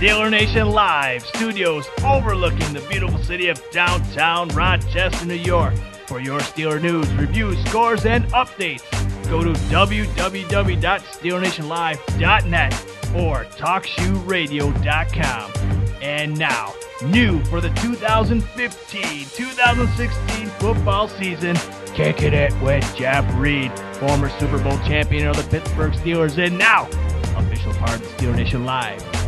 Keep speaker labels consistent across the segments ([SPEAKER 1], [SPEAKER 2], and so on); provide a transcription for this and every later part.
[SPEAKER 1] Steeler Nation Live, studios overlooking the beautiful city of downtown Rochester, New York. For your Steeler news, reviews, scores, and updates, go to www.steelernationlive.net or talkshoeradio.com. And now, new for the 2015-2016 football season, kicking it with Jeff Reed, former Super Bowl champion of the Pittsburgh Steelers, and now official part of Steeler Nation Live.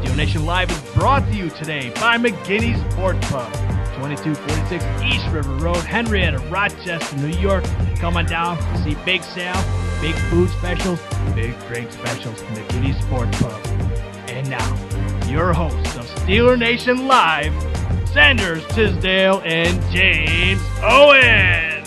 [SPEAKER 1] Steel Nation Live is brought to you today by McGinney's Sports Pub, 2246 East River Road, Henrietta, Rochester, New York. Come on down to see Big Sale, big food specials, big drink specials, McGinney's Sports Pub. And now, your hosts of Steeler Nation Live, Sanders Tisdale and James Owen.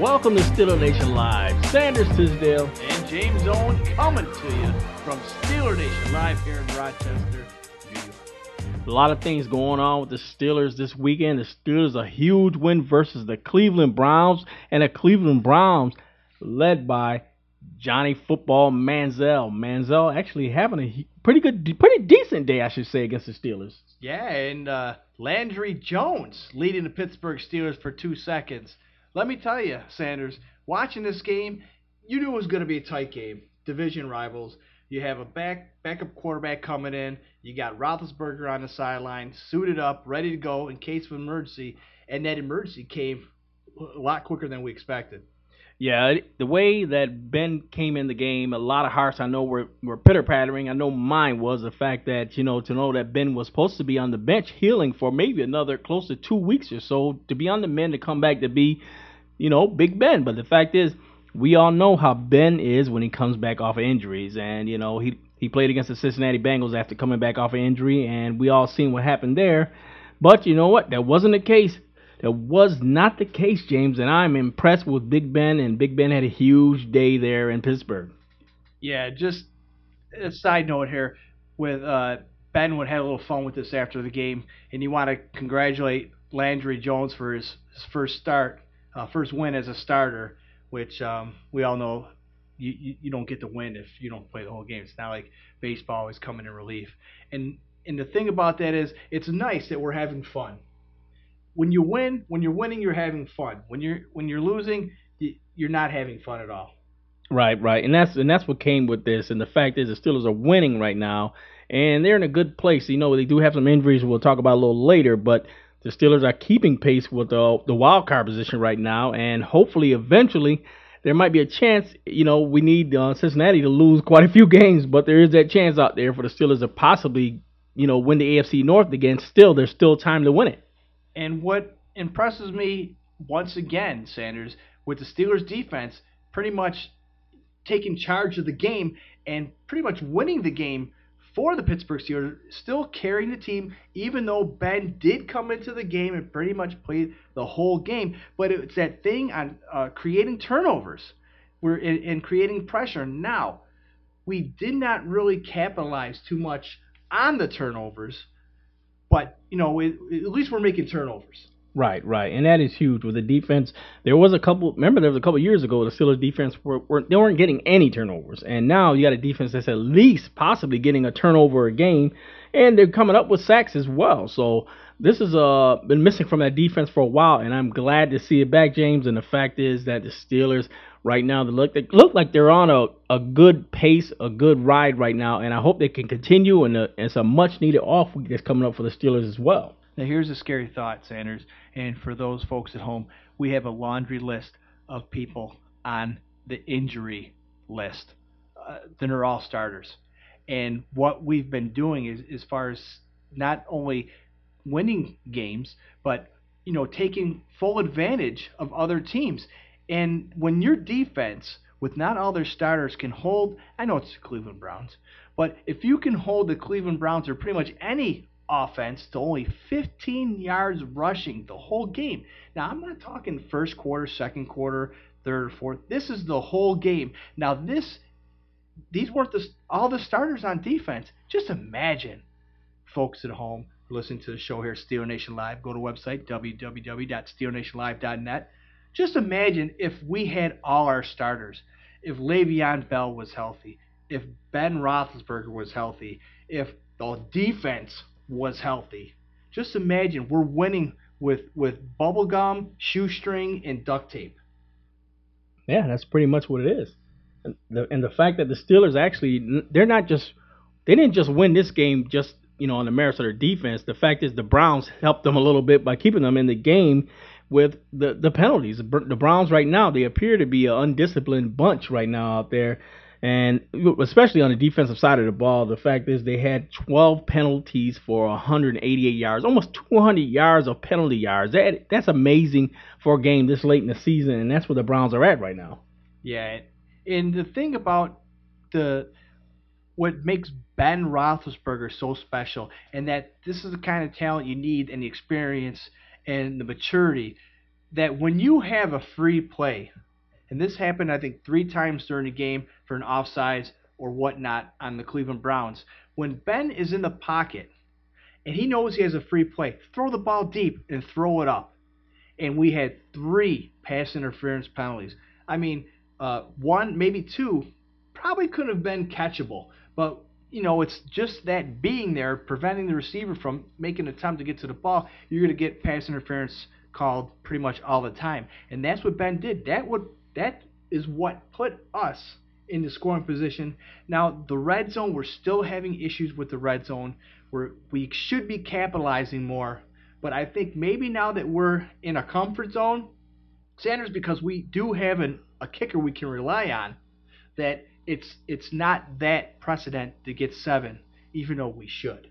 [SPEAKER 1] Welcome to Steeler Nation Live. Sanders Tisdale James Owen coming to you from Steeler Nation Live here in Rochester, New York. A lot of things going on with the Steelers this weekend. The Steelers a huge win versus the Cleveland Browns, and the Cleveland Browns led by Johnny Football Manziel. Manziel actually having a pretty good, pretty decent day, I should say, against the Steelers.
[SPEAKER 2] Yeah, and uh, Landry Jones leading the Pittsburgh Steelers for two seconds. Let me tell you, Sanders, watching this game, you knew it was going to be a tight game. Division rivals. You have a back backup quarterback coming in. You got Roethlisberger on the sideline, suited up, ready to go in case of emergency. And that emergency came a lot quicker than we expected.
[SPEAKER 1] Yeah, the way that Ben came in the game, a lot of hearts I know were, were pitter pattering. I know mine was the fact that, you know, to know that Ben was supposed to be on the bench healing for maybe another close to two weeks or so, to be on the men to come back to be, you know, Big Ben. But the fact is, we all know how Ben is when he comes back off of injuries. And, you know, he, he played against the Cincinnati Bengals after coming back off of injury, and we all seen what happened there. But you know what? That wasn't the case. That was not the case, James, and I'm impressed with Big Ben, and Big Ben had a huge day there in Pittsburgh.
[SPEAKER 2] Yeah, just a side note here with uh, Ben would had a little fun with this after the game, and you want to congratulate Landry Jones for his, his first start, uh, first win as a starter, which um, we all know you, you, you don't get to win if you don't play the whole game. It's not like baseball is coming in relief. And and the thing about that is, it's nice that we're having fun when you win, when you're winning, you're having fun. When you're when you're losing, you're not having fun at all.
[SPEAKER 1] Right, right, and that's and that's what came with this. And the fact is, the Steelers are winning right now, and they're in a good place. You know, they do have some injuries we'll talk about a little later, but the Steelers are keeping pace with the the wild card position right now, and hopefully, eventually, there might be a chance. You know, we need uh, Cincinnati to lose quite a few games, but there is that chance out there for the Steelers to possibly, you know, win the AFC North again. Still, there's still time to win it.
[SPEAKER 2] And what impresses me once again, Sanders, with the Steelers defense pretty much taking charge of the game and pretty much winning the game for the Pittsburgh Steelers, still carrying the team, even though Ben did come into the game and pretty much played the whole game. But it's that thing on uh, creating turnovers we're in, in creating pressure. Now, we did not really capitalize too much on the turnovers but you know, at least we're making turnovers.
[SPEAKER 1] Right, right, and that is huge with the defense. There was a couple. Remember, there was a couple years ago the Steelers defense were, were they weren't getting any turnovers, and now you got a defense that's at least possibly getting a turnover a game, and they're coming up with sacks as well. So this has uh been missing from that defense for a while, and I'm glad to see it back, James. And the fact is that the Steelers right now they look they look like they're on a, a good pace, a good ride right now, and I hope they can continue. And uh, it's a much needed off week that's coming up for the Steelers as well.
[SPEAKER 2] Now here's a scary thought, Sanders, and for those folks at home, we have a laundry list of people on the injury list. Uh, they're all starters, and what we've been doing is as far as not only winning games, but you know, taking full advantage of other teams. And when your defense, with not all their starters, can hold, I know it's the Cleveland Browns, but if you can hold the Cleveland Browns or pretty much any offense to only 15 yards rushing the whole game. Now, I'm not talking first quarter, second quarter, third, or fourth. This is the whole game. Now, this these weren't the, all the starters on defense. Just imagine, folks at home listening to the show here, Steel Nation Live. Go to website www.steelnationlive.net. Just imagine if we had all our starters. If Le'Veon Bell was healthy, if Ben Roethlisberger was healthy, if the defense was healthy. Just imagine we're winning with with bubble gum, shoestring, and duct tape.
[SPEAKER 1] Yeah, that's pretty much what it is. And the and the fact that the Steelers actually they're not just they didn't just win this game just you know on the merits of their defense. The fact is the Browns helped them a little bit by keeping them in the game with the the penalties. The Browns right now they appear to be an undisciplined bunch right now out there. And especially on the defensive side of the ball, the fact is they had 12 penalties for 188 yards, almost 200 yards of penalty yards. That that's amazing for a game this late in the season, and that's where the Browns are at right now.
[SPEAKER 2] Yeah, and the thing about the what makes Ben Roethlisberger so special, and that this is the kind of talent you need, and the experience and the maturity, that when you have a free play and this happened, I think, three times during the game for an offsides or whatnot on the Cleveland Browns. When Ben is in the pocket and he knows he has a free play, throw the ball deep and throw it up. And we had three pass interference penalties. I mean, uh, one, maybe two, probably could have been catchable. But, you know, it's just that being there, preventing the receiver from making an attempt to get to the ball, you're going to get pass interference called pretty much all the time. And that's what Ben did. That would that is what put us in the scoring position. Now, the red zone, we're still having issues with the red zone. We're, we should be capitalizing more. But I think maybe now that we're in a comfort zone, Sanders, because we do have an, a kicker we can rely on, that it's it's not that precedent to get seven, even though we should.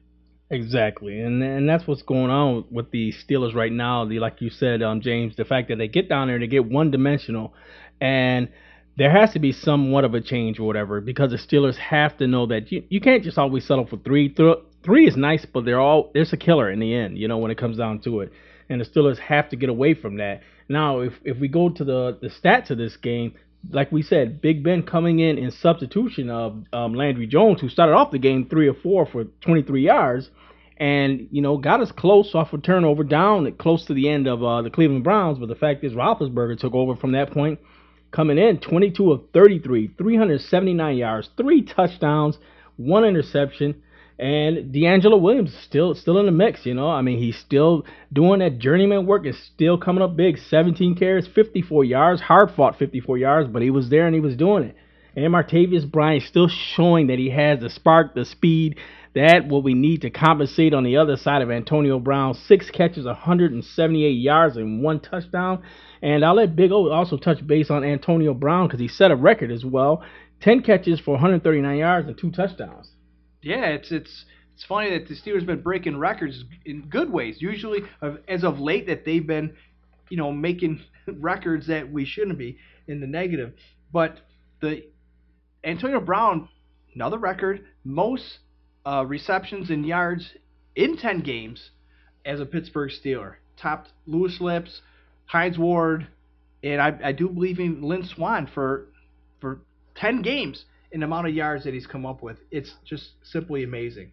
[SPEAKER 1] Exactly, and and that's what's going on with the Steelers right now. The like you said, um, James, the fact that they get down there, they get one dimensional, and there has to be somewhat of a change or whatever because the Steelers have to know that you, you can't just always settle for three. Th- three is nice, but they're all there's a killer in the end, you know, when it comes down to it. And the Steelers have to get away from that. Now, if if we go to the the stats of this game, like we said, Big Ben coming in in substitution of um, Landry Jones, who started off the game three or four for 23 yards, and you know got us close off a turnover down close to the end of uh, the Cleveland Browns. But the fact is, Roethlisberger took over from that point coming in 22 of 33, 379 yards, three touchdowns, one interception. And DeAngelo Williams still still in the mix, you know. I mean, he's still doing that journeyman work. Is still coming up big. 17 carries, 54 yards, hard fought 54 yards, but he was there and he was doing it. And Martavius Bryant still showing that he has the spark, the speed, that what we need to compensate on the other side of Antonio Brown. Six catches, 178 yards, and one touchdown. And I'll let Big O also touch base on Antonio Brown because he set a record as well. 10 catches for 139 yards and two touchdowns.
[SPEAKER 2] Yeah, it's it's it's funny that the Steelers have been breaking records in good ways. Usually, as of late, that they've been, you know, making records that we shouldn't be in the negative. But the Antonio Brown, another record, most uh, receptions and yards in 10 games as a Pittsburgh Steeler. Topped Louis Lipps, Hines Ward, and I, I do believe in Lynn Swann for for 10 games in the amount of yards that he's come up with. It's just simply amazing.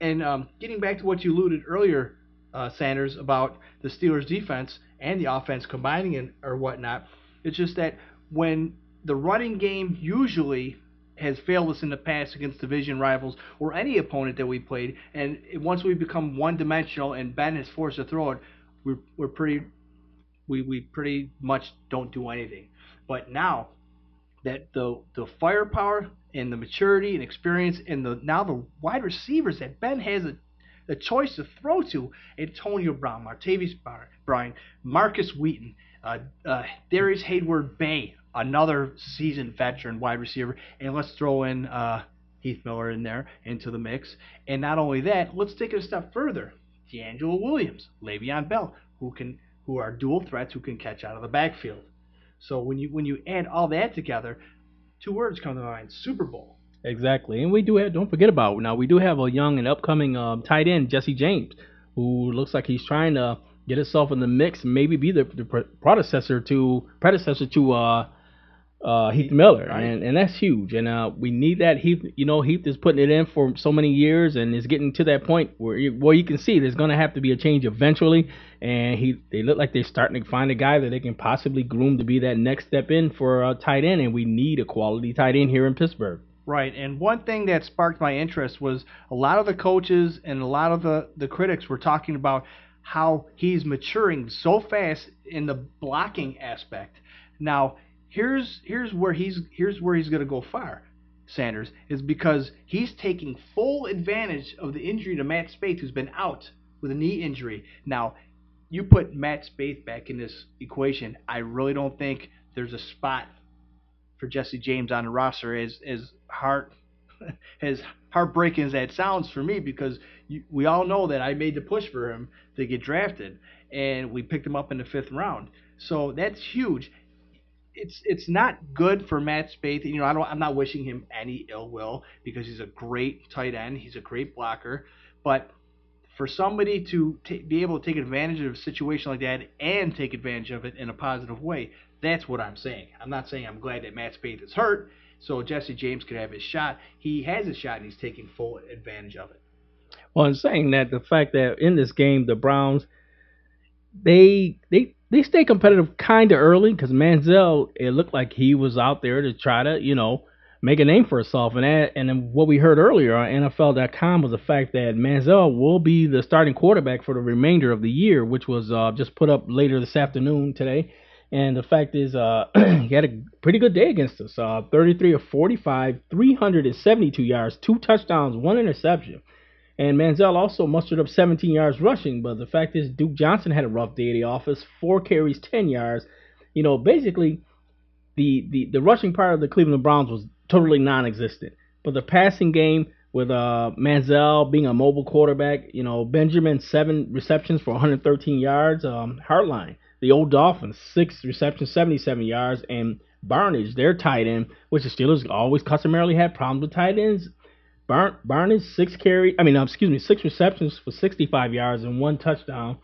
[SPEAKER 2] And um, getting back to what you alluded earlier, uh, Sanders, about the Steelers' defense and the offense combining it or whatnot, it's just that when the running game usually has failed us in the past against division rivals or any opponent that we played. And once we become one dimensional and Ben is forced to throw it, we're, we're pretty we, we pretty much don't do anything. But now that the the firepower and the maturity and experience and the now the wide receivers that Ben has a, a choice to throw to Antonio Brown, Martavis Bryant, Markus Wheaton, uh, uh, Darrius Heyward Bey, another seasoned veteran wide receiver, and let's throw in uh, Heath Miller in there into the mix. And not only that, let's take it a step further. DeAngelo Williams, Le'Veon Bell, who can who are dual threats who can catch out of the backfield. So when you when you add all that together, two words come to mind: Super Bowl.
[SPEAKER 1] Exactly, and we do have. Don't forget about now. We do have a young and upcoming um, tight end, Jesse James, who looks like he's trying to get himself in the mix, maybe be the, the predecessor to predecessor to uh, uh, Heath Miller, right. and and that's huge. And uh, we need that. Heath, you know, Heath is putting it in for so many years, and is getting to that point where you, well, you can see there's going to have to be a change eventually. And he, they look like they're starting to find a guy that they can possibly groom to be that next step in for a tight end, and we need a quality tight end here in Pittsburgh.
[SPEAKER 2] Right, and one thing that sparked my interest was a lot of the coaches and a lot of the, the critics were talking about how he's maturing so fast in the blocking aspect. Now, here's here's where he's here's where he's going to go far. Sanders is because he's taking full advantage of the injury to Matt Spaeth, who's been out with a knee injury. Now, you put Matt Spaeth back in this equation, I really don't think there's a spot for Jesse James on the roster. As as heart as heartbreaking as that sounds for me, because you, we all know that I made the push for him to get drafted, and we picked him up in the fifth round. So that's huge it's it's not good for Matt Spaeth. You know, I don't. I'm not wishing him any ill will because he's a great tight end. He's a great blocker, but for somebody to t- be able to take advantage of a situation like that and take advantage of it in a positive way, that's what I'm saying. I'm not saying I'm glad that Matt Spaeth is hurt, so Jesse James could have his shot. He has a shot and he's taking full advantage of it.
[SPEAKER 1] Well, I'm saying that the fact that in this game the Browns they they they stay competitive kind of early because Manziel, it looked like he was out there to try to, you know, make a name for himself. And that, and then what we heard earlier on NFL.com was the fact that Manziel will be the starting quarterback for the remainder of the year, which was uh, just put up later this afternoon today. And the fact is, uh, he had a pretty good day against us. Uh, 33 of 45, 372 yards, two touchdowns, one interception. And Manziel also mustered up 17 yards rushing, but the fact is Duke Johnson had a rough day at the office, four carries, 10 yards. You know, basically the, the, the rushing part of the Cleveland Browns was totally non-existent. But the passing game with uh, Manziel being a mobile quarterback, you know, Benjamin seven receptions for 113 yards. Um, Hartline, the old Dolphins, six receptions, 77 yards, and Barnidge, their tight end, which the Steelers always customarily had problems with tight ends. Barnes six carry, I mean, excuse me, six receptions for 65 yards and one touchdown.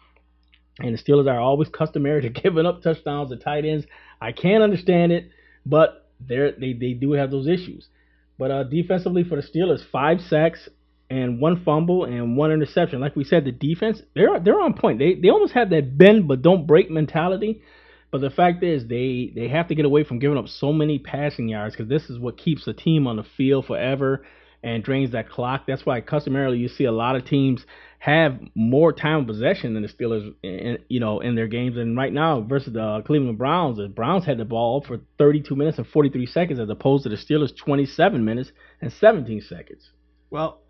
[SPEAKER 1] And the Steelers are always customary to giving up touchdowns to tight ends. I can't understand it, but they they they do have those issues. But uh, defensively for the Steelers, five sacks and one fumble and one interception. Like we said, the defense they're they're on point. They they almost have that bend but don't break mentality. But the fact is, they they have to get away from giving up so many passing yards because this is what keeps the team on the field forever and drains that clock. That's why customarily you see a lot of teams have more time of possession than the Steelers, in, you know, in their games. And right now versus the uh, Cleveland Browns, the Browns had the ball for 32 minutes and 43 seconds, as opposed to the Steelers 27 minutes and 17 seconds.
[SPEAKER 2] Well,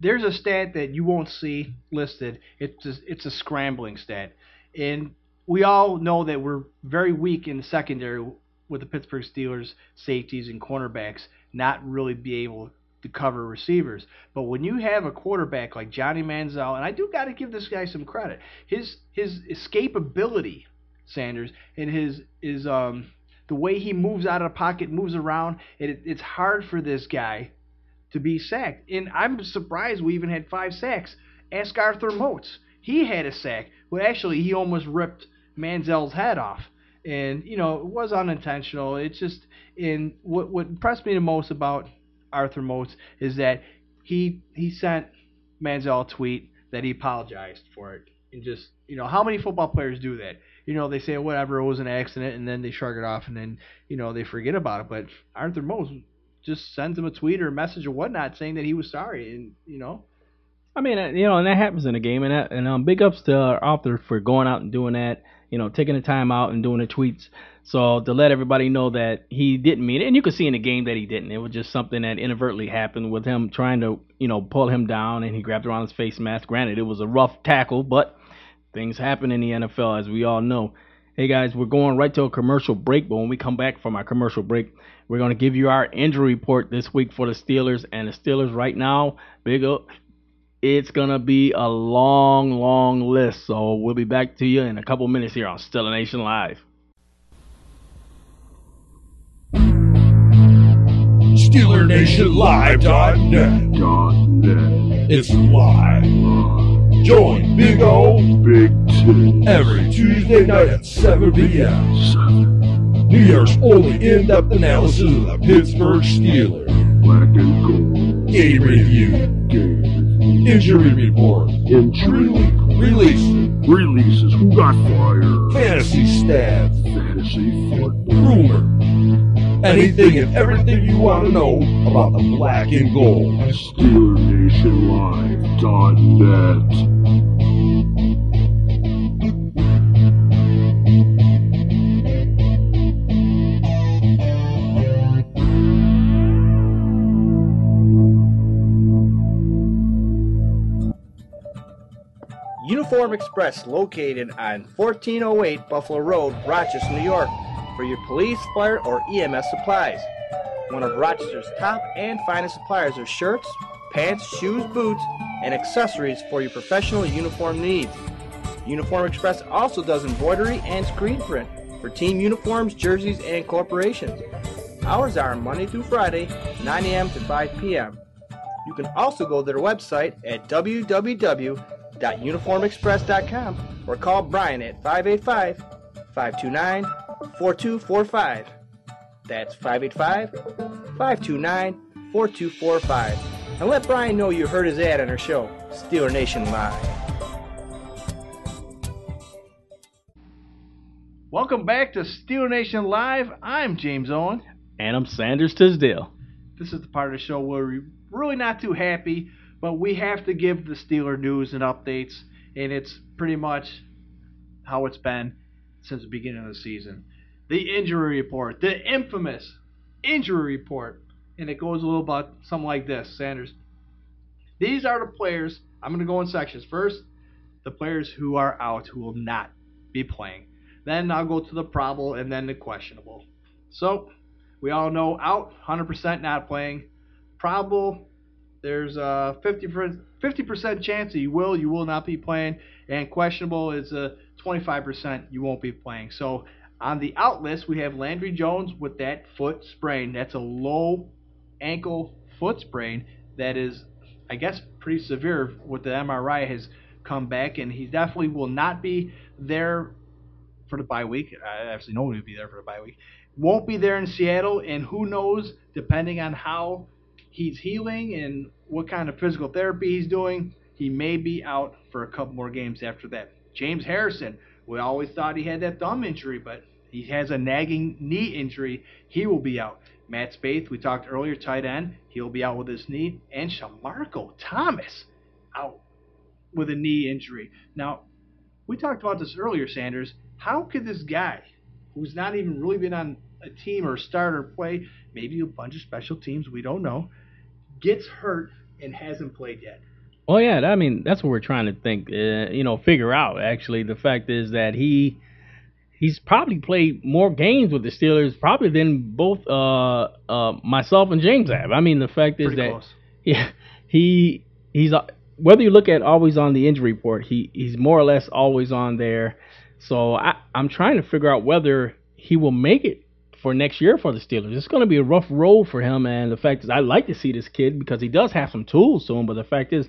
[SPEAKER 2] there's a stat that you won't see listed. It's a, it's a scrambling stat, and we all know that we're very weak in the secondary with the Pittsburgh Steelers safeties and cornerbacks not really be able to cover receivers. But when you have a quarterback like Johnny Manziel, and I do got to give this guy some credit, his his escapability, Sanders, and his is um the way he moves out of the pocket, moves around, it, it's hard for this guy to be sacked. And I'm surprised we even had five sacks. Ask Arthur Moats. He had a sack. Well, actually, he almost ripped Manziel's head off. And, you know, it was unintentional. It's just, in what, what impressed me the most about Arthur Moats is that he he sent Manziel a tweet that he apologized for it and just you know how many football players do that? You know they say whatever it was an accident and then they shrug it off and then you know they forget about it. But Arthur Moats just sends him a tweet or a message or whatnot saying that he was sorry and you know.
[SPEAKER 1] I mean, uh, you know, and that happens in a game, and that, and um, big ups to Arthur for going out and doing that. You know, taking the time out and doing the tweets. So to let everybody know that he didn't mean it, and you could see in the game that he didn't. It was just something that inadvertently happened with him trying to, you know, pull him down, and he grabbed around his face mask. Granted, it was a rough tackle, but things happen in the NFL, as we all know. Hey guys, we're going right to a commercial break, but when we come back from our commercial break, we're going to give you our injury report this week for the Steelers. And the Steelers right now, big up, it's gonna be a long, long list. So we'll be back to you in a couple minutes here on Steeler Nation Live.
[SPEAKER 3] SteelerNationLive.net. It's live. Join Big O, Big T every Tuesday night at 7 p.m. New York's only in-depth analysis of the Pittsburgh Steelers. Black and gold. Game review. Game. Injury report. Injury releases. Releases. Who got fired? Fantasy stats. Fantasy football. Rumor. Anything and everything you want to know about the black and gold. SteelerNationLive.net.
[SPEAKER 4] Uniform Express located on 1408 Buffalo Road, Rochester, New York, for your police, fire, or EMS supplies. One of Rochester's top and finest suppliers of shirts, pants, shoes, boots, and accessories for your professional uniform needs. Uniform Express also does embroidery and screen print for team uniforms, jerseys, and corporations. Hours are Monday through Friday, 9 a.m. to 5 p.m. You can also go to their website at www.uniformexpress.com or call Brian at 585 529 4245. That's 585 529 4245. And let Brian know you heard his ad on our show, Steeler Nation Live.
[SPEAKER 2] Welcome back to Steeler Nation Live. I'm James Owen.
[SPEAKER 1] And I'm Sanders Tisdale.
[SPEAKER 2] This is the part of the show where we're really not too happy, but we have to give the Steeler news and updates, and it's pretty much how it's been since the beginning of the season. The injury report, the infamous injury report, and it goes a little about something like this, Sanders. These are the players. I'm going to go in sections. First, the players who are out who will not be playing. Then I'll go to the probable and then the questionable. So, we all know out 100% not playing. Probable, there's a 50%, 50% chance that you will, you will not be playing. And questionable is uh, a 25% you won't be playing. So, on the out list, we have Landry Jones with that foot sprain. That's a low ankle foot sprain that is, I guess, pretty severe. With the MRI has come back, and he definitely will not be there for the bye week. I actually know he will be there for the bye week. Won't be there in Seattle, and who knows, depending on how he's healing and what kind of physical therapy he's doing, he may be out for a couple more games after that. James Harrison, we always thought he had that thumb injury, but he has a nagging knee injury. He will be out. Matt Spaeth, we talked earlier, tight end, he'll be out with his knee. And Shamarko Thomas out with a knee injury. Now, we talked about this earlier, Sanders. How could this guy, who's not even really been on a team or starter play, maybe a bunch of special teams, we don't know, gets hurt and hasn't played yet?
[SPEAKER 1] Well, yeah, I mean that's what we're trying to think, uh, you know, figure out. Actually, the fact is that he he's probably played more games with the Steelers probably than both uh, uh, myself and James have. I mean, the fact is
[SPEAKER 2] Pretty
[SPEAKER 1] that
[SPEAKER 2] close.
[SPEAKER 1] yeah, he he's uh, whether you look at always on the injury report, he he's more or less always on there. So I, I'm trying to figure out whether he will make it for next year for the Steelers. It's going to be a rough road for him, and the fact is, I like to see this kid because he does have some tools to him. But the fact is,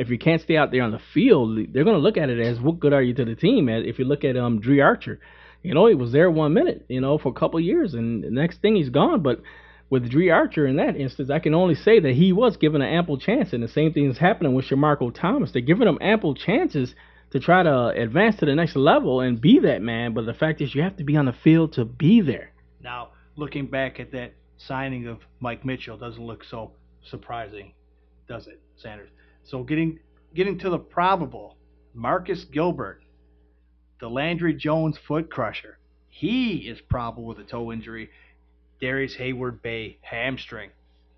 [SPEAKER 1] if you can't stay out there on the field, they're going to look at it as what good are you to the team? And if you look at um Dri Archer, you know he was there one minute, you know, for a couple years, and the next thing he's gone. But with Dri Archer in that instance, I can only say that he was given an ample chance, and the same thing is happening with Shamarko Thomas. They're giving him ample chances to try to advance to the next level and be that man. But the fact is, you have to be on the field to be there.
[SPEAKER 2] Now, looking back at that signing of Mike Mitchell doesn't look so surprising, does it, Sanders? So getting getting to the probable, Marcus Gilbert, the Landry Jones foot crusher, he is probable with a toe injury. Darrius Heyward Bey hamstring,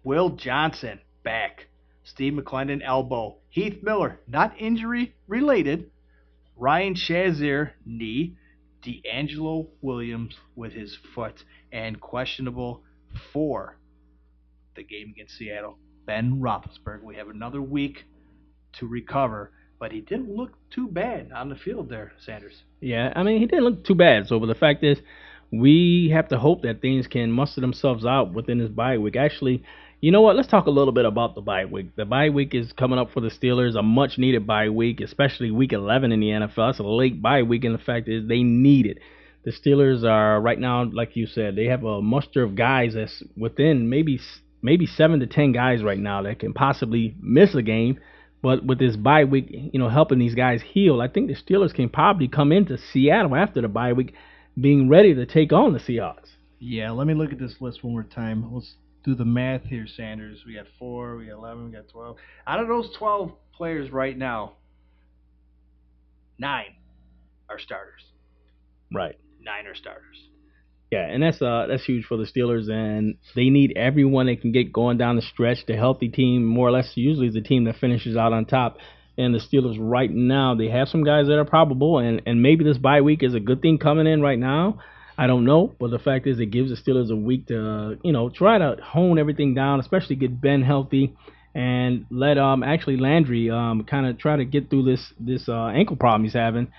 [SPEAKER 2] Will Johnson back, Steve McLendon elbow, Heath Miller not injury related, Ryan Shazier knee, DeAngelo Williams with his foot, and questionable for the game against Seattle. Ben Roethlisberger. We have another week to recover. But he didn't look too bad on the field there, Sanders.
[SPEAKER 1] Yeah, I mean he didn't look too bad. So, but the fact is, we have to hope that things can muster themselves out within this bye week. Actually, you know what? Let's talk a little bit about the bye week. The bye week is coming up for the Steelers, a much needed bye week, especially week 11 in the NFL. It's a late bye week, and the fact is they need it. The Steelers are right now, like you said, they have a muster of guys that's within maybe maybe seven to ten guys right now that can possibly miss a game but with this bye week, you know, helping these guys heal, I think the Steelers can probably come into Seattle after the bye week being ready to take on the Seahawks.
[SPEAKER 2] Yeah, let me look at this list one more time. Let's do the math here, Sanders. We got four, we got 11, we got 12. Out of those 12 players right now, nine are starters.
[SPEAKER 1] Right.
[SPEAKER 2] Nine are starters.
[SPEAKER 1] Yeah, and that's uh that's huge for the Steelers, and they need everyone they can get going down the stretch. The healthy team, more or less, usually is the team that finishes out on top. And the Steelers right now, they have some guys that are probable, and and maybe this bye week is a good thing coming in right now. I don't know, but the fact is, it gives the Steelers a week to you know try to hone everything down, especially get Ben healthy, and let um actually Landry um kind of try to get through this this uh, ankle problem he's having,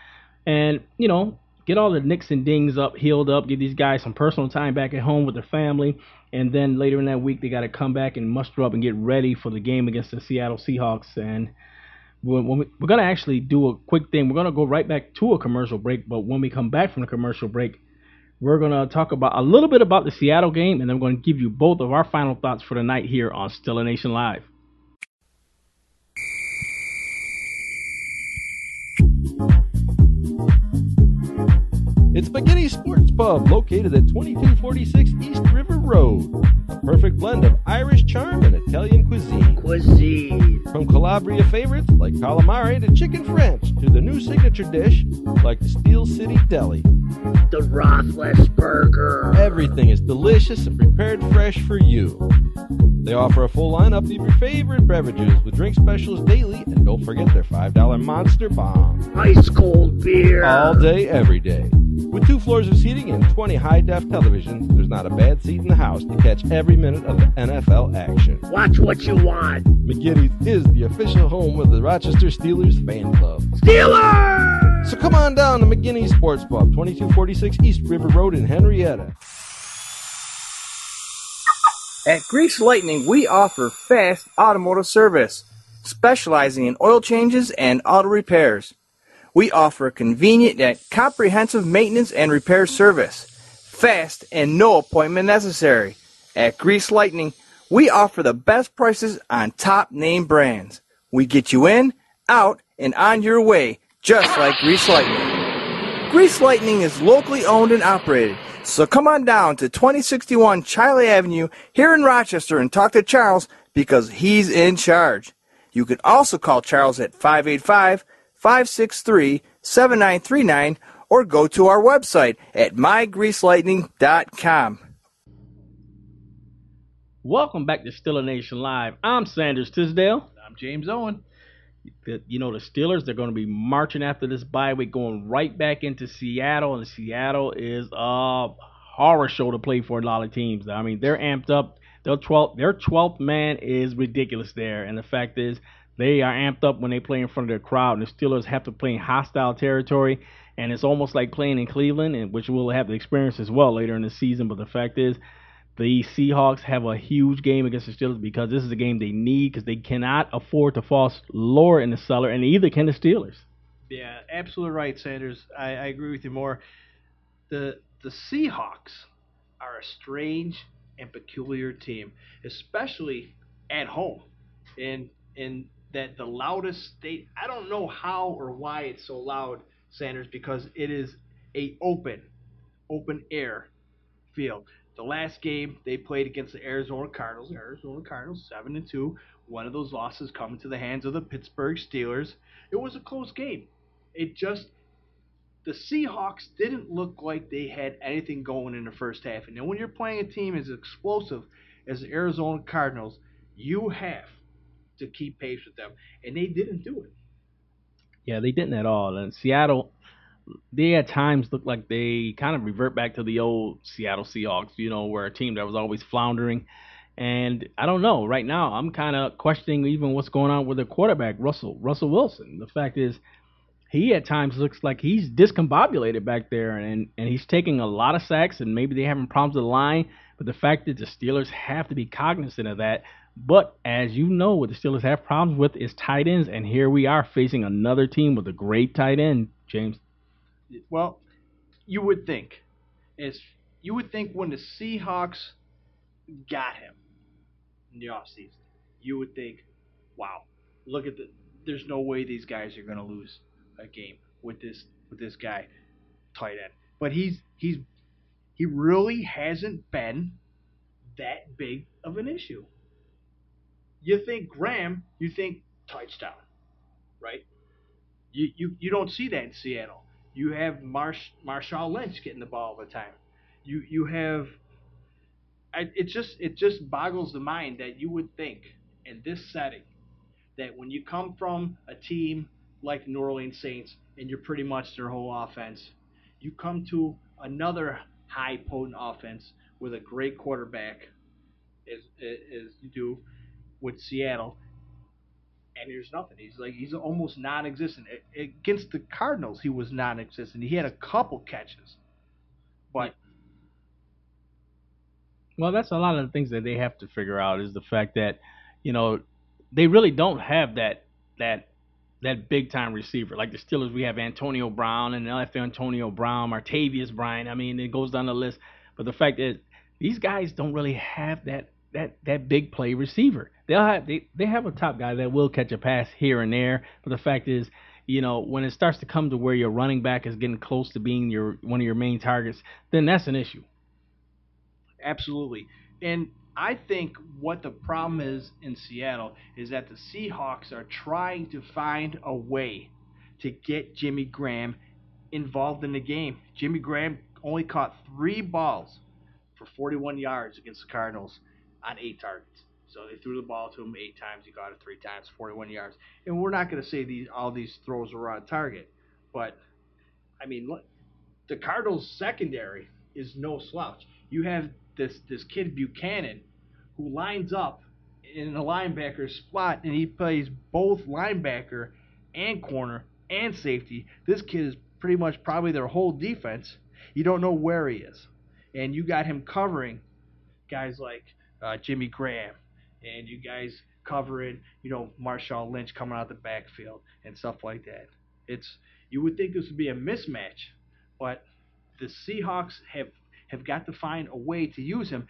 [SPEAKER 1] and you know get all the nicks and dings up, healed up, give these guys some personal time back at home with their family, and then later in that week they got to come back and muster up and get ready for the game against the Seattle Seahawks. And when we, we're gonna actually do a quick thing. We're gonna go right back to a commercial break, but when we come back from the commercial break, we're gonna talk about a little bit about the Seattle game, and then we're gonna give you both of our final thoughts for the night here on Steeler Nation Live.
[SPEAKER 5] It's McGinney Sports Pub, located at 2246 East River Road. A perfect blend of Irish charm and Italian cuisine.
[SPEAKER 4] Cuisine.
[SPEAKER 5] From Calabria favorites like calamari to chicken French to the new signature dish like the Steel City Deli.
[SPEAKER 4] The Rothless Burger.
[SPEAKER 5] Everything is delicious and prepared fresh for you. They offer a full lineup of your favorite beverages with drink specials daily, and don't forget their $5 Monster Bomb.
[SPEAKER 4] Ice cold beer.
[SPEAKER 5] All day, every day. With two floors of seating and 20 high def televisions, there's not a bad seat in the house to catch every minute of the NFL action.
[SPEAKER 4] Watch what you want.
[SPEAKER 5] McGinnis is the official home of the Rochester Steelers fan club.
[SPEAKER 4] Steelers!
[SPEAKER 5] So come on down to McGinnis Sports Pub, 2246 East River Road in Henrietta.
[SPEAKER 4] At Grease Lightning, we offer fast automotive service, specializing in oil changes and auto repairs. We offer a convenient and comprehensive maintenance and repair service, fast and no appointment necessary. At Grease Lightning, we offer the best prices on top name brands. We get you in, out, and on your way, just like Grease Lightning. Grease Lightning is locally owned and operated, so come on down to 2061 Chili Avenue here in Rochester and talk to Charles because he's in charge. You can also call Charles at 585 563 7939 or go to our website at mygreaselightning.com.
[SPEAKER 1] Welcome back to Steeler Nation Live. I'm Sanders Tisdale.
[SPEAKER 2] I'm James Owen.
[SPEAKER 1] The, you know the Steelers they're going to be marching after this bye week, going right back into Seattle, and Seattle is a horror show to play for a lot of teams. I mean they're amped up. Their 12th, their 12th man is ridiculous there, and the fact is they are amped up when they play in front of their crowd, and the Steelers have to play in hostile territory, and it's almost like playing in Cleveland, and which we'll have to experience as well later in the season. But the fact is, the Seahawks have a huge game against the Steelers because this is a game they need because they cannot afford to fall lower in the cellar, and either can the Steelers.
[SPEAKER 2] Yeah, absolutely right, Sanders. I, I agree with you more. The the Seahawks are a strange and peculiar team, especially at home. In in that the loudest state. I don't know how or why it's so loud, Sanders, because it is a open, open air field. The last game they played against the Arizona Cardinals, Arizona Cardinals seven and two. One of those losses coming to the hands of the Pittsburgh Steelers. It was a close game. It just the Seahawks didn't look like they had anything going in the first half. And then when you're playing a team as explosive as the Arizona Cardinals, you have to keep pace with them, and they didn't do it.
[SPEAKER 1] Yeah, they didn't at all. And Seattle, they at times looked like they kind of revert back to the old Seattle Seahawks, you know, where a team that was always floundering. And I don't know. Right now, I'm kind of questioning even what's going on with the quarterback, Russell Russell Wilson. The fact is, he at times looks like he's discombobulated back there, and and he's taking a lot of sacks, and maybe they're having problems with the line. But the fact that the Steelers have to be cognizant of that. But as you know, what the Steelers have problems with is tight ends, and here we are facing another team with a great tight end, James.
[SPEAKER 2] Well, you would think, is you would think when the Seahawks got him in the offseason, you would think, wow, look at the. There's no way these guys are going to lose a game with this with this guy tight end. But he's he's he really hasn't been that big of an issue. You think Graham, you think touchdown, right? You you, you don't see that in Seattle. You have Marsh Marshawn Lynch getting the ball all the time. You you have I, it just it just boggles the mind that you would think in this setting that when you come from a team like the New Orleans Saints and you're pretty much their whole offense, you come to another high potent offense with a great quarterback as as you do with Seattle and there's nothing. He's like he's almost non-existent. Against the Cardinals, he was non-existent. He had a couple catches, but
[SPEAKER 1] well, that's a lot of the things that they have to figure out is the fact that you know they really don't have that that that big time receiver like the Steelers. We have Antonio Brown and LF Antonio Brown, Martavius Bryant. I mean, it goes down the list. But the fact is, these guys don't really have that that that big play receiver. They'll have they, they have a top guy that will catch a pass here and there, but the fact is, you know, when it starts to come to where your running back is getting close to being your one of your main targets, then that's an issue.
[SPEAKER 2] Absolutely. And I think what the problem is in Seattle is that the Seahawks are trying to find a way to get Jimmy Graham involved in the game. Jimmy Graham only caught three balls for 41 yards against the Cardinals on eight targets. So they threw the ball to him eight times. He got it three times, 41 yards. And we're not going to say these all these throws were on target, but I mean, look, the Cardinals' secondary is no slouch. You have this this kid Bucannon who lines up in the linebacker spot and he plays both linebacker and corner and safety. This kid is pretty much probably their whole defense. You don't know where he is, and you got him covering guys like uh, Jimmy Graham, and you guys covering, you know, Marshawn Lynch coming out the backfield and stuff like that. It's you would think this would be a mismatch, but the Seahawks have have got to find a way to use him,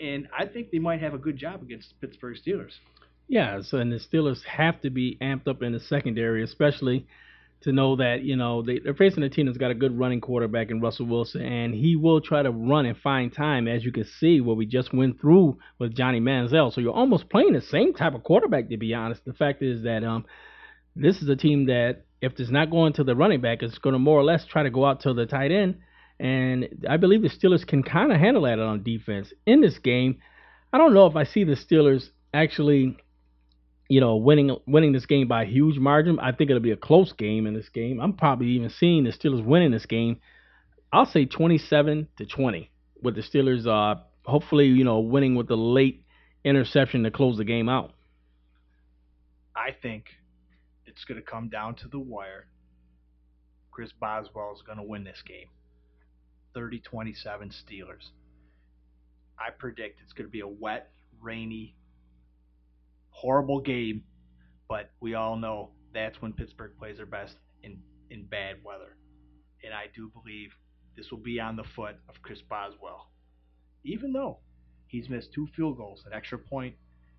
[SPEAKER 2] and I think they might have a good job against Pittsburgh Steelers.
[SPEAKER 1] Yeah, so and the Steelers have to be amped up in the secondary, especially to know that you know they, are facing a team that's got a good running quarterback in Russell Wilson, and he will try to run and find time, as you can see what we just went through with Johnny Manziel. So you're almost playing the same type of quarterback, to be honest. The fact is that um, this is a team that if it's not going to the running back, it's going to more or less try to go out to the tight end, and I believe the Steelers can kind of handle that on defense in this game. I don't know if I see the Steelers actually you know, winning winning this game by a huge margin. I think it'll be a close game in this game. I'm probably even seeing the Steelers winning this game. I'll say 27 to 20 with the Steelers uh hopefully, you know, winning with the late interception to close the game out.
[SPEAKER 2] I think it's going to come down to the wire. Chris Boswell is going to win this game. 30-27 Steelers. I predict it's going to be a wet, rainy, horrible game, but we all know that's when Pittsburgh plays their best in, in bad weather. And I do believe this will be on the foot of Chris Boswell. Even though he's missed two field goals, an extra point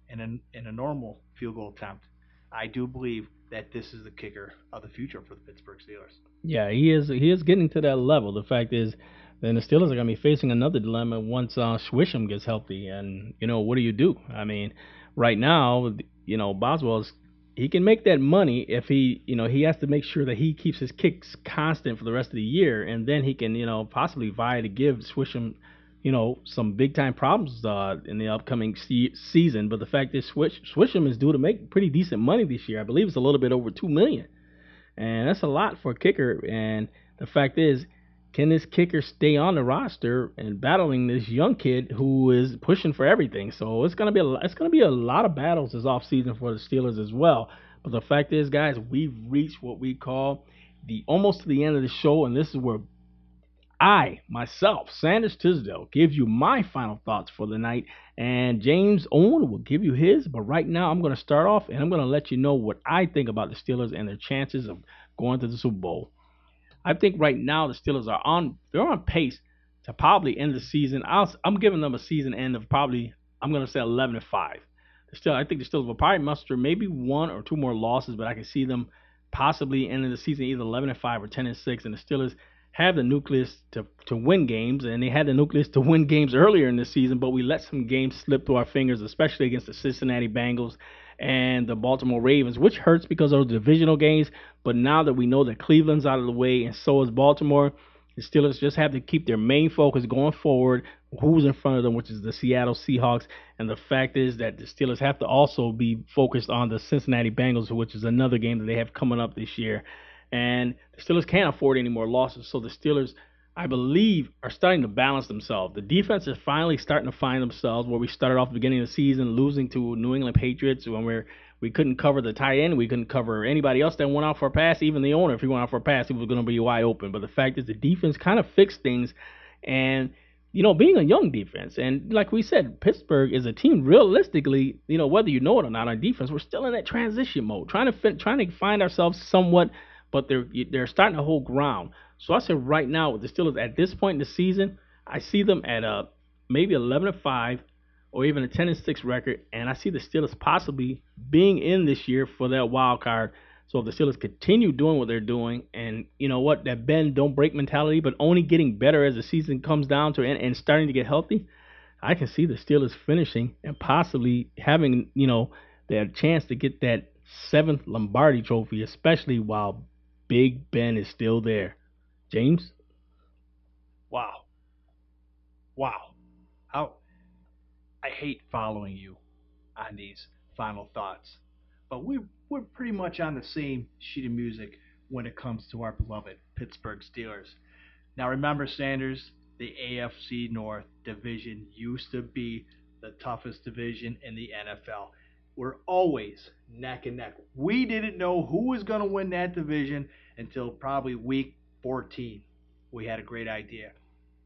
[SPEAKER 2] and an, and a normal field goal attempt, I do believe that this is the kicker of the future for the Pittsburgh Steelers.
[SPEAKER 1] Yeah, he is he is getting to that level. The fact is then the Steelers are going to be facing another dilemma once uh, Suisham gets healthy. And, you know, what do you do? I mean, right now, you know, Boswell's he can make that money if he, you know, he has to make sure that he keeps his kicks constant for the rest of the year, and then he can, you know, possibly vie to give Suisham, you know, some big time problems uh, in the upcoming se- season. But the fact is, Swish- Suisham is due to make pretty decent money this year. I believe it's a little bit over two million, and that's a lot for a kicker. And the fact is, can this kicker stay on the roster and battling this young kid who is pushing for everything? So it's gonna be a, it's gonna be a lot of battles this offseason for the Steelers as well. But the fact is, guys, we've reached what we call the almost to the end of the show, and this is where I myself, Sanders Tisdale, give you my final thoughts for the night, and James Owen will give you his. But right now, I'm to start off, and I'm to let you know what I think about the Steelers and their chances of going to the Super Bowl. I think right now the Steelers are on they're on pace to probably end the season. i am giving them a season end of probably I'm going to say 11 and five. Still, I think the Steelers will probably muster maybe one or two more losses, but I can see them possibly ending the season either 11 and five or 10 and six. And the Steelers have the nucleus to to win games, and they had the nucleus to win games earlier in the season, but we let some games slip through our fingers, especially against the Cincinnati Bengals and the Baltimore Ravens, which hurts because those divisional games. But now that we know that Cleveland's out of the way and so is Baltimore, the Steelers just have to keep their main focus going forward. Who's in front of them, which is the Seattle Seahawks. And the fact is that the Steelers have to also be focused on the Cincinnati Bengals, which is another game that they have coming up this year. And the Steelers can't afford any more losses. So the Steelers I believe, are starting to balance themselves. The defense is finally starting to find themselves where we started off the beginning of the season losing to New England Patriots when we're we couldn't cover the tight end, we couldn't cover anybody else that went out for a pass, even the owner. If he went out for a pass, he was going to be wide open. But the fact is, the defense kind of fixed things, and you know, being a young defense, and like we said, Pittsburgh is a team. Realistically, you know, whether you know it or not, on defense, we're still in that transition mode, trying to trying to find ourselves somewhat, but they're they're starting to hold ground. So I said right now with the Steelers at this point in the season, I see them at a maybe 11 and 5 or even a 10 and 6 record, and I see the Steelers possibly being in this year for that wild card. So if the Steelers continue doing what they're doing, and you know what, that bend don't break mentality, but only getting better as the season comes down to and, and starting to get healthy, I can see the Steelers finishing and possibly having you know their chance to get that seventh Lombardi Trophy, especially while Big Ben is still there. James?
[SPEAKER 2] Wow. Wow. How I hate following you on these final thoughts. But we we're pretty much on the same sheet of music when it comes to our beloved Pittsburgh Steelers. Now remember Sanders, the AFC North division used to be the toughest division in the NFL. We're always neck and neck. We didn't know who was going to win that division until probably week 14, we had a great idea.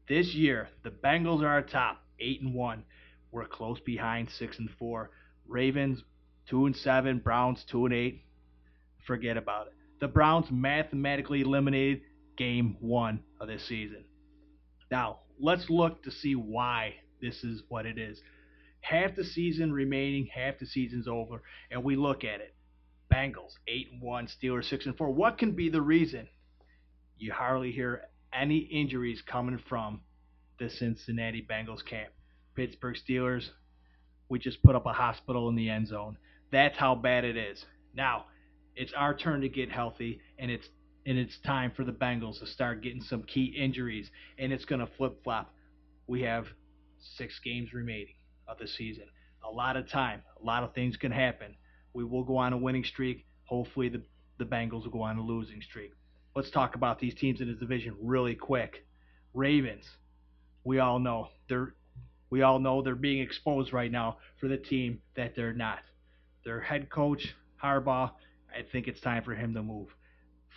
[SPEAKER 2] This year, the Bengals are atop, eight and one. We're close behind, six and four. Ravens, two and seven. Browns, two and eight. Forget about it. The Browns mathematically eliminated game one of this season. Now, let's look to see why this is what it is. Half the season remaining, half the season's over, and we look at it. Bengals, 8 and 1, Steelers 6 and 4. What can be the reason? you hardly hear any injuries coming from the Cincinnati Bengals camp. Pittsburgh Steelers, we just put up a hospital in the end zone. That's how bad it is. Now, it's our turn to get healthy, and it's and it's time for the Bengals to start getting some key injuries, and it's going to flip flop. We have six games remaining of the season. A lot of time, a lot of things can happen. We will go on a winning streak. Hopefully, the the Bengals will go on a losing streak let's talk about these teams in this division really quick. Ravens, we all know they're we all know they're being exposed right now for the team that they're not. Their head coach Harbaugh, I think it's time for him to move.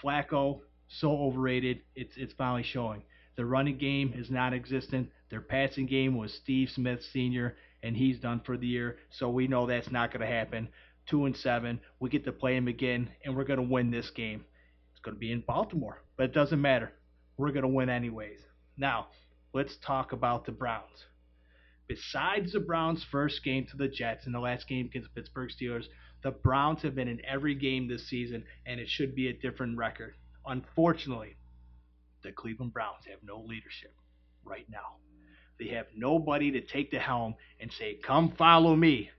[SPEAKER 2] Flacco, so overrated, it's it's finally showing. The running game is non-existent. Their passing game was Steve Smith Sr. and he's done for the year, so we know that's not going to happen. Two and seven, we get to play him again, and we're going to win this game. It's going to be in Baltimore, but it doesn't matter. We're going to win anyways. Now, let's talk about the Browns. Besides the Browns' first game to the Jets and the last game against the Pittsburgh Steelers, the Browns have been in every game this season, and it should be a different record. Unfortunately, the Cleveland Browns have no leadership right now. They have nobody to take the helm and say, Come follow me,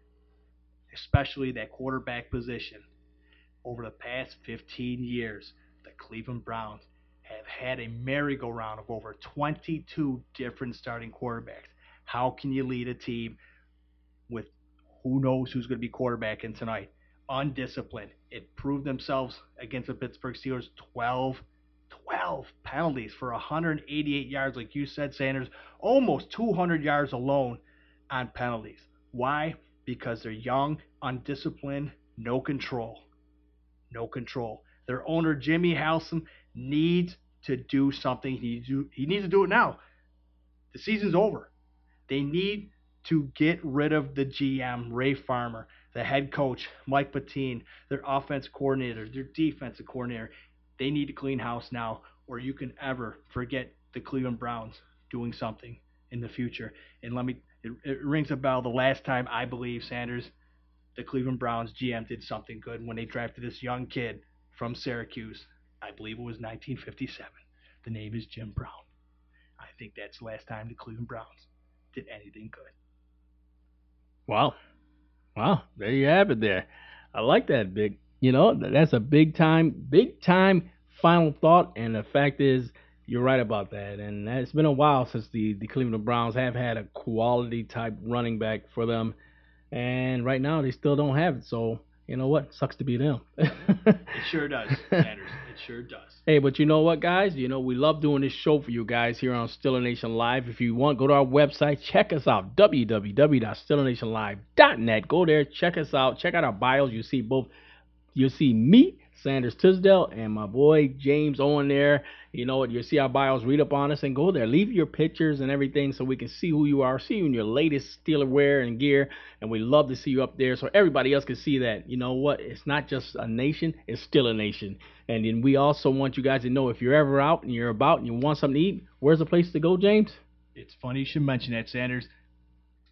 [SPEAKER 2] especially that quarterback position. Over the past 15 years, the Cleveland Browns have had a merry-go-round of over 22 different starting quarterbacks. How can you lead a team with who knows who's going to be quarterbacking tonight? Undisciplined. It proved themselves against the Pittsburgh Steelers 12 12 penalties for 188 yards, like you said, Sanders. Almost 200 yards alone on penalties. Why? Because they're young, undisciplined, no control. No control. Their owner, Jimmy Haslam, needs to do something. He to, he needs to do it now. The season's over. They need to get rid of the GM, Ray Farmer, the head coach, Mike Pettine, their offense coordinator, their defensive coordinator. They need to clean house now, or you can ever forget the Cleveland Browns doing something in the future. And let me, it, it rings a bell. The last time I believe Sanders, the Cleveland Browns GM did something good when they drafted this young kid from Syracuse. I believe it was 1957. The name is Jim Brown. I think that's the last time the Cleveland Browns did anything good.
[SPEAKER 1] Wow. Wow. There you have it there. I like that big. You know, that's a big time, big time final thought. And the fact is, you're right about that. And it's been a while since the, the Cleveland Browns have had a quality type running back for them. And right now, they still don't have it. So, you know what? Sucks to be them.
[SPEAKER 2] it sure does, Sanders. It sure does.
[SPEAKER 1] Hey, but you know what, guys? You know, we love doing this show for you guys here on Steeler Nation Live. If you want, go to our website, check us out, www.steelernationlive.net. Go there, check us out, check out our bios. You see both, you'll see me, Sanders Tisdale, and my boy James Owen there. You know what? You'll see our bios, read up on us, and go there. Leave your pictures and everything so we can see who you are, see you in your latest Steeler wear and gear. And we love to see you up there so everybody else can see that. You know what? It's not just a nation, it's Steeler Nation. And then we also want you guys to know if you're ever out and you're about and you want something to eat, where's the place to go, James?
[SPEAKER 2] It's funny you should mention that, Sanders.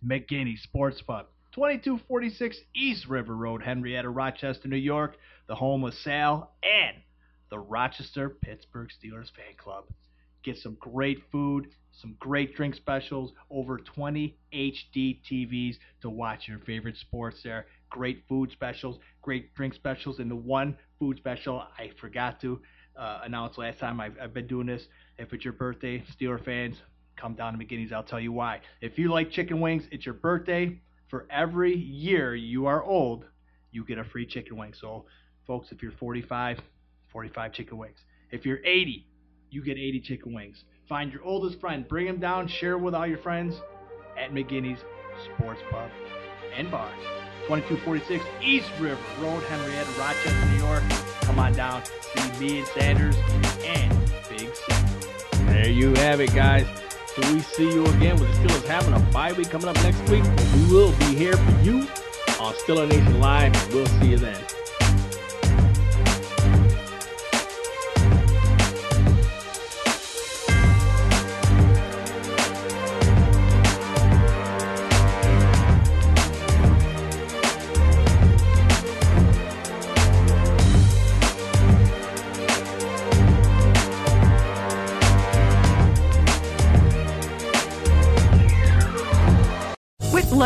[SPEAKER 2] McGinney Sports Pub, 2246 East River Road, Henrietta, Rochester, New York, the home of Sal and the Rochester Pittsburgh Steelers Fan Club. Get some great food, some great drink specials, over 20 HD TVs to watch your favorite sports there. Great food specials, great drink specials, and the one food special I forgot to uh, announce last time I've, I've been doing this. If it's your birthday, Steeler fans, come down to McGinney's. I'll tell you why. If you like chicken wings, it's your birthday. For every year you are old, you get a free chicken wing. So, folks, if you're 45, 45 chicken wings. If you're 80, you get 80 chicken wings. Find your oldest friend, bring them down, share with all your friends at McGinney's Sports Pub and Bar. 2246 East River Road, Henrietta, Rochester, New York. Come on down, see me and Sanders and Big C.
[SPEAKER 1] There you have it, guys. We see you again with the Steelers having a bye week coming up next week. We will be here for you on Steeler Nation Live. and We'll see you then.